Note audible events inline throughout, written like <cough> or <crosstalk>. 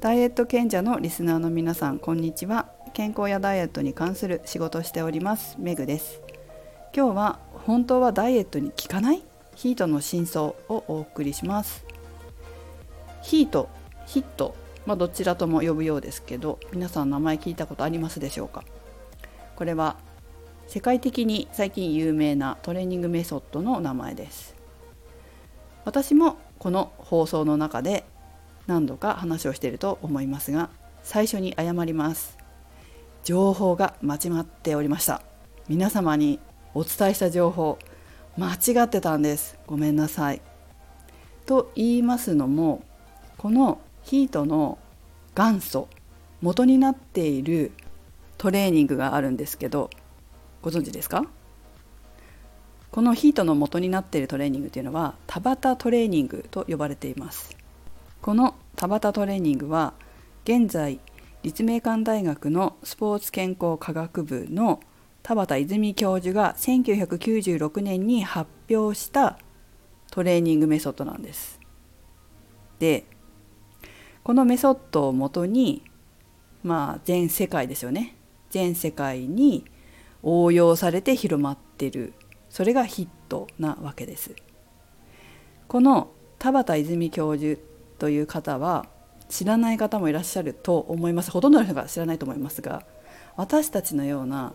ダイエット賢者のリスナーの皆さんこんにちは。健康やダイエットに関する仕事をしておりますメグです。今日は本当はダイエットに効かない？ヒートの真相をお送りします。ヒートヒットまあ、どちらとも呼ぶようですけど皆さん名前聞いたことありますでしょうか？これは世界的に最近有名なトレーニングメソッドの名前です。私もこの放送の中で何度か話をしていると思いますが最初に謝ります。情報が間違っておりました。皆様にお伝えした情報間違ってたんです。ごめんなさい。と言いますのもこのヒートの元祖元になっているトレーニングがあるんですけどご存知ですか？このヒートの元になっているトレーニングというのは田畑トレーニングと呼ばれています。この田畑トレーニングは現在立命館大学のスポーツ健康科学部の田畑泉教授が1996年に発表したトレーニングメソッドなんです。でこのメソッドをもとにまあ全世界ですよね全世界に応用されて広まってるそれがヒットなわけです。この田畑泉教授という方は知らない方もいらっしゃると思います。ほとんどの人が知らないと思いますが私たちのような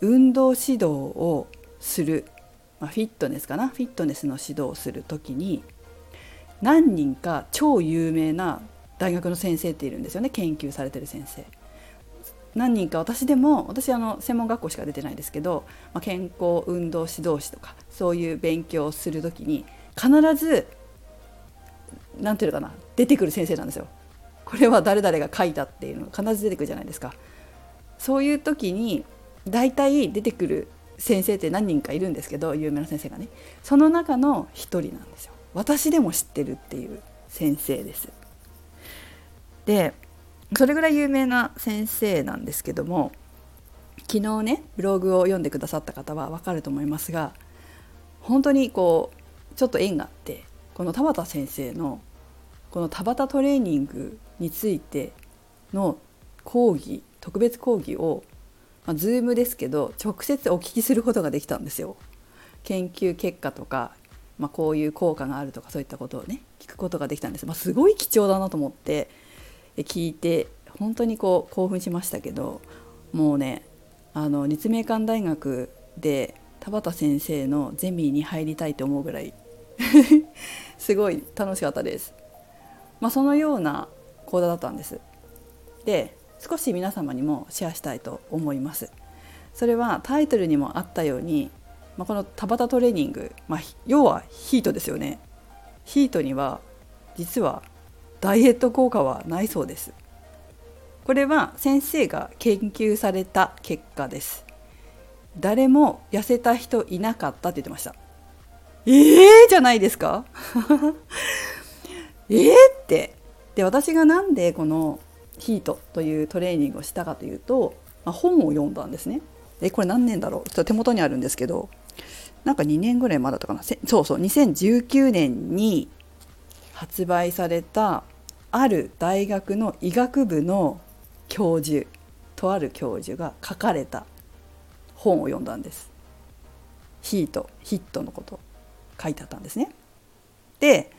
運動指導をする、まあ、フィットネスかな？フィットネスの指導をする時に何人か超有名な大学の先生っているんですよね。研究されてる先生。何人か私でも私あの専門学校しか出てないですけど、まあ、健康運動指導士とかそういう勉強をする時に必ず何て言うのかな出てくる先生なんですよ。これは誰々が書いたっていうのが必ず出てくるじゃないですか。そういう時に大体出てくる先生って何人かいるんですけど有名な先生がねその中の一人なんですよ。私でも知ってるっていう先生です。でそれぐらい有名な先生なんですけども昨日ねブログを読んでくださった方は分かると思いますが本当にこうちょっと縁があってこの田畑先生のこの田畑トレーニングについての講義特別講義を、まあ、Zoom ですけど直接お聞きすることができたんですよ。研究結果とか、まあ、こういう効果があるとかそういったことをね聞くことができたんです、まあ、すごい貴重だなと思って聞いて本当にこう興奮しましたけどもうねあの立命館大学で田畑先生のゼミに入りたいと思うぐらい <laughs> すごい楽しかったです。まあ、そのような講座だったんです。で少し皆様にもシェアしたいと思います。それはタイトルにもあったように、まあ、この田畑トレーニング、まあ、要はヒートですよね。ヒートには実はダイエット効果はないそうですこれは先生が研究された結果です誰も痩せた人いなかったって言ってましたえーじゃないですか？<laughs> えーって。で私が何でこのヒートというトレーニングをしたかというと、まあ、本を読んだんですね。えこれ何年だろう？ちょっと手元にあるんですけどなんか2年ぐらい前だったかな。そうそう2019年に発売されたある大学の医学部の教授とある教授が書かれた本を読んだんです。ヒートヒットのこと。書いてあったんですね。で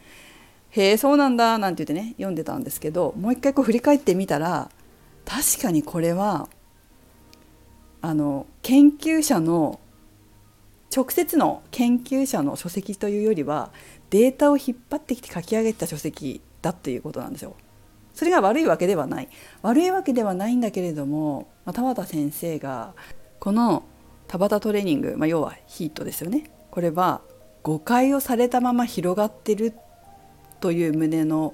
へえそうなんだなんて言ってね読んでたんですけどもう一回こう振り返ってみたら確かにこれはあの研究者の直接の研究者の書籍というよりはデータを引っ張ってきて書き上げた書籍だっていうことなんですよ。それが悪いわけではない。悪いわけではないんだけれども、まあ、田畑先生がこの田畑トレーニング、まあ、要はヒートですよね。これは誤解をされたまま広がってるという旨の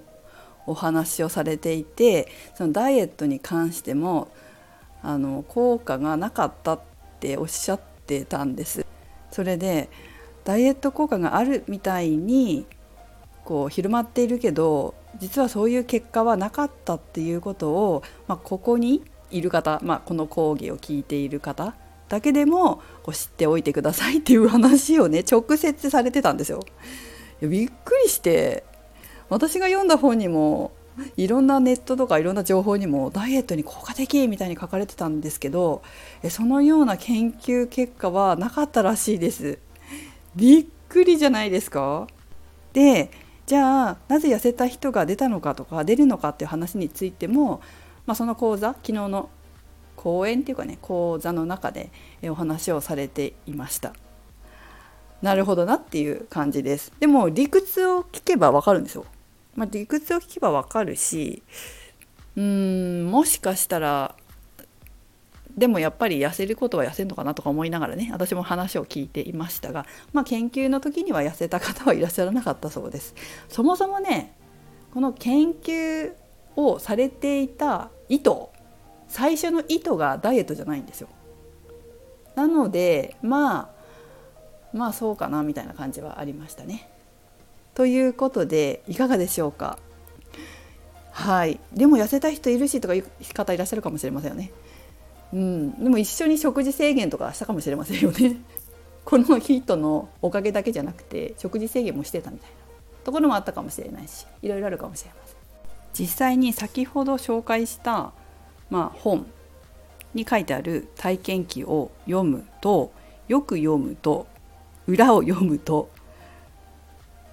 お話をされていてそのダイエットに関してもあの効果がなかったっておっしゃってたんです。それでダイエット効果があるみたいにこう広まっているけど実はそういう結果はなかったっていうことを、まあ、ここにいる方、まあ、この講義を聞いている方だけでもこう知っておいてくださいっていう話をね直接されてたんですよ。びっくりして私が読んだ本にもいろんなネットとかいろんな情報にもダイエットに効果的みたいに書かれてたんですけどそのような研究結果はなかったらしいですびっくりじゃないですか？でじゃあなぜ痩せた人が出たのかとか出るのかっていう話についても、まあ、その講座昨日の講演っていうかね講座の中でお話をされていました。なるほどなっていう感じです。でも理屈を聞けばわかるんですよ。まあ、理屈を聞けばわかるしうーんもしかしたらでもやっぱり痩せることは痩せるのかなとか思いながらね私も話を聞いていましたが、まあ、研究の時には痩せた方はいらっしゃらなかったそうです。そもそもねこの研究をされていた意図最初の意図がダイエットじゃないんですよ。なのでまあまあそうかなみたいな感じはありましたね。ということでいかがでしょうか？はい。でも痩せた人いるしとかいう方いらっしゃるかもしれませんよね。うん。でも一緒に食事制限とかしたかもしれませんよね。<laughs> このヒートのおかげだけじゃなくて食事制限もしてたみたいな。ところもあったかもしれないしいろいろあるかもしれません。実際に先ほど紹介した、まあ、本に書いてある体験記を読むとよく読むと裏を読むと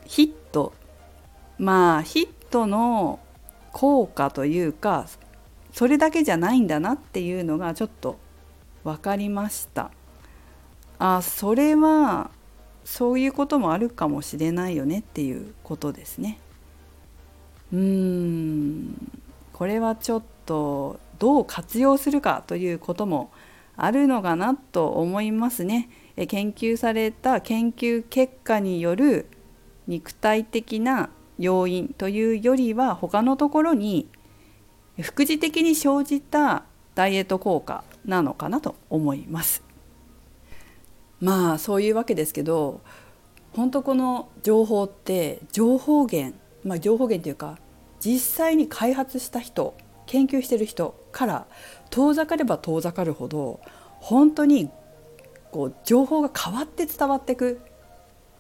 ヒット。まあヒットの効果というかそれだけじゃないんだなっていうのがちょっと分かりました。あそれはそういうこともあるかもしれないよねっていうことですね。うーん。これはちょっとどう活用するかということもあるのかなと思いますね研究された研究結果による肉体的な要因というよりは他のところに副次的に生じたダイエット効果なのかなと思います。まあそういうわけですけど本当この情報って情報源まあ情報源というか実際に開発した人研究してる人から遠ざかれば遠ざかるほど本当にこう情報が変わって伝わっていく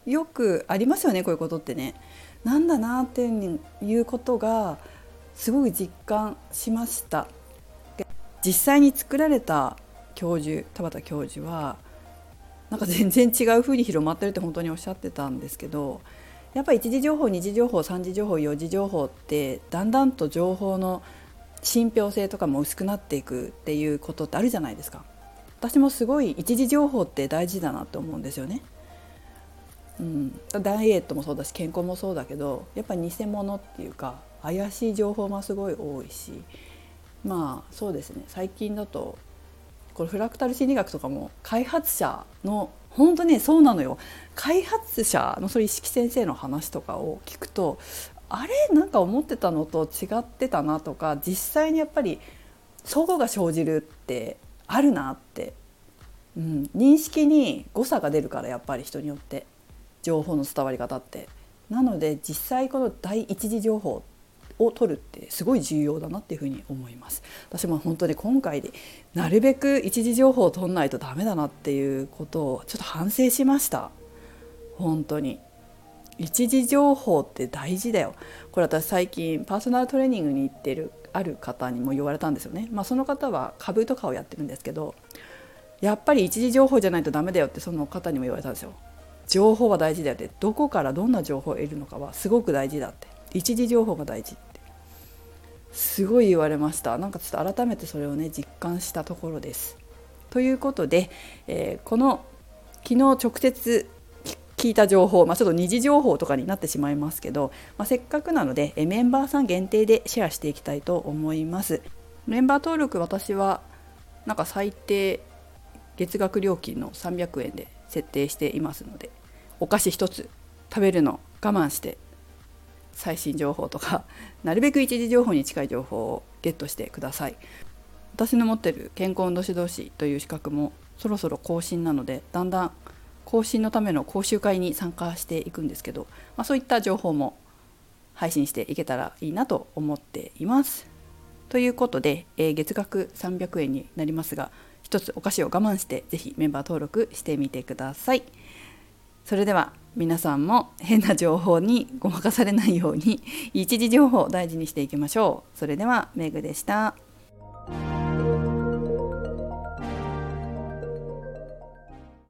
よくありますよねこういうことってね。なんだなっていうことがすごく実感しました。実際に作られた教授田畑教授はなんか全然違う風に広まってるって本当におっしゃってたんですけどやっぱり一次情報二次情報三次情報四次情報ってだんだんと情報の信憑性とかも薄くなっていくっていうことってあるじゃないですか。私もすごい一次情報って大事だなと思うんですよね。うん、ダイエットもそうだし健康もそうだけどやっぱり偽物っていうか怪しい情報もすごい多いしまあそうですね。最近だとこれフラクタル心理学とかも開発者の本当ねそうなのよ。開発者のそういう意識先生の話とかを聞くとあれなんか思ってたのと違ってたなとか実際にやっぱり相互が生じるってあるなって、うん、認識に誤差が出るからやっぱり人によって。情報の伝わり方って。なので実際この第一次情報を取るってすごい重要だなっていうふうに思います。私も本当に今回でなるべく一次情報を取んないとダメだなっていうことをちょっと反省しました。本当に。一次情報って大事だよ。これ私最近パーソナルトレーニングに行ってるある方にも言われたんですよね。まあその方は株とかをやってるんですけどやっぱり一次情報じゃないとダメだよってその方にも言われたんですよ。情報は大事だよって。どこからどんな情報を得るのかはすごく大事だって。一時情報が大事って。すごい言われました。なんかちょっと改めてそれをね実感したところです。ということで、えー、この昨日直接聞いた情報、まあ、ちょっと二次情報とかになってしまいますけど、まあ、せっかくなのでメンバーさん限定でシェアしていきたいと思います。メンバー登録私はなんか最低月額料金の300円で設定していますのでお菓子1つ食べるの我慢して最新情報とかなるべく一時情報に近い情報をゲットしてください私の持ってる健康運動指導士という資格もそろそろ更新なのでだんだん更新のための講習会に参加していくんですけど、まあ、そういった情報も配信していけたらいいなと思っています。ということで、えー、月額300円になりますが一つお菓子を我慢して是非メンバー登録してみてください。それでは皆さんも変な情報にごまかされないように一時情報を大事にしていきましょうそれではメグでした